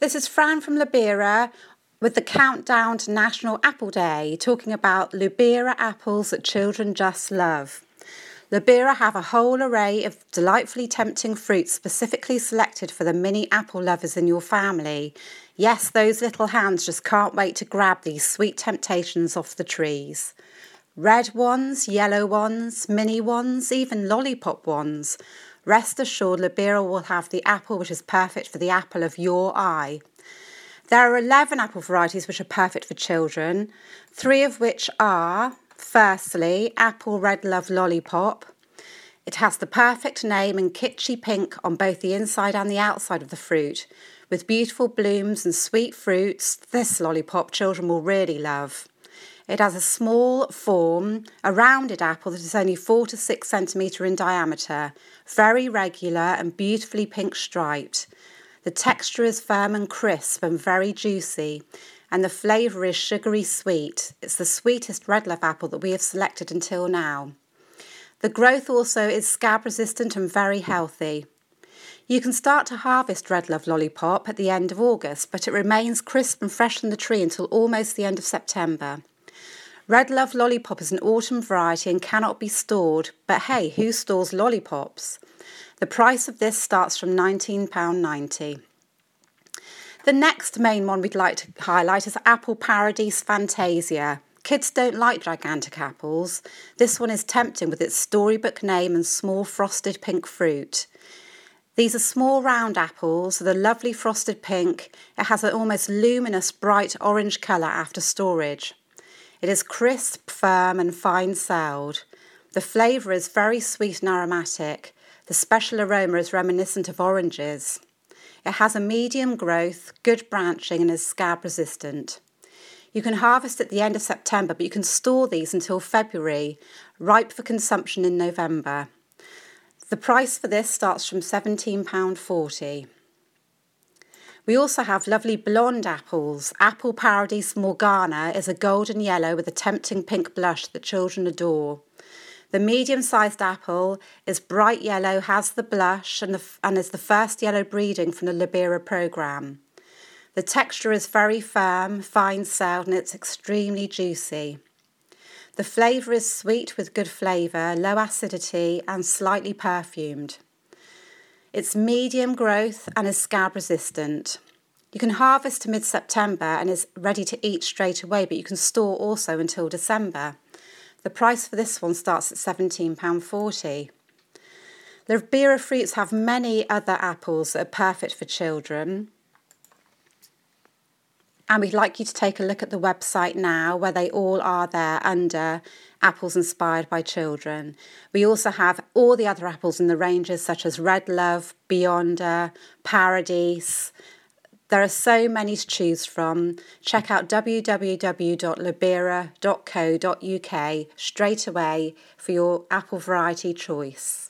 This is Fran from Lubera with the countdown to National Apple Day, talking about Lubera apples that children just love. Lubera have a whole array of delightfully tempting fruits specifically selected for the mini apple lovers in your family. Yes, those little hands just can't wait to grab these sweet temptations off the trees. Red ones, yellow ones, mini ones, even lollipop ones. Rest assured, Lubera will have the apple which is perfect for the apple of your eye. There are 11 apple varieties which are perfect for children, three of which are firstly, Apple Red Love Lollipop. It has the perfect name and kitschy pink on both the inside and the outside of the fruit. With beautiful blooms and sweet fruits, this lollipop children will really love. It has a small form, a rounded apple that is only 4 to 6 centimetre in diameter, very regular and beautifully pink striped. The texture is firm and crisp and very juicy, and the flavour is sugary sweet. It's the sweetest red love apple that we have selected until now. The growth also is scab resistant and very healthy. You can start to harvest red love lollipop at the end of August, but it remains crisp and fresh on the tree until almost the end of September. Red Love Lollipop is an autumn variety and cannot be stored, but hey, who stores lollipops? The price of this starts from £19.90. The next main one we'd like to highlight is Apple Paradise Fantasia. Kids don't like gigantic apples. This one is tempting with its storybook name and small frosted pink fruit. These are small round apples with a lovely frosted pink. It has an almost luminous bright orange colour after storage. It is crisp, firm, and fine celled. The flavour is very sweet and aromatic. The special aroma is reminiscent of oranges. It has a medium growth, good branching, and is scab resistant. You can harvest at the end of September, but you can store these until February, ripe for consumption in November. The price for this starts from £17.40. We also have lovely blonde apples. Apple Paradise Morgana is a golden yellow with a tempting pink blush that children adore. The medium sized apple is bright yellow, has the blush, and, the, and is the first yellow breeding from the Lubera programme. The texture is very firm, fine celled, and it's extremely juicy. The flavour is sweet with good flavour, low acidity, and slightly perfumed. It's medium growth and is scab resistant. You can harvest to mid September and is ready to eat straight away, but you can store also until December. The price for this one starts at £17.40. The Lubera fruits have many other apples that are perfect for children. And we'd like you to take a look at the website now where they all are there under apples inspired by children. We also have all the other apples in the ranges such as Red Love, Beyonder, Paradise. There are so many to choose from. Check out www.lubera.co.uk straight away for your apple variety choice.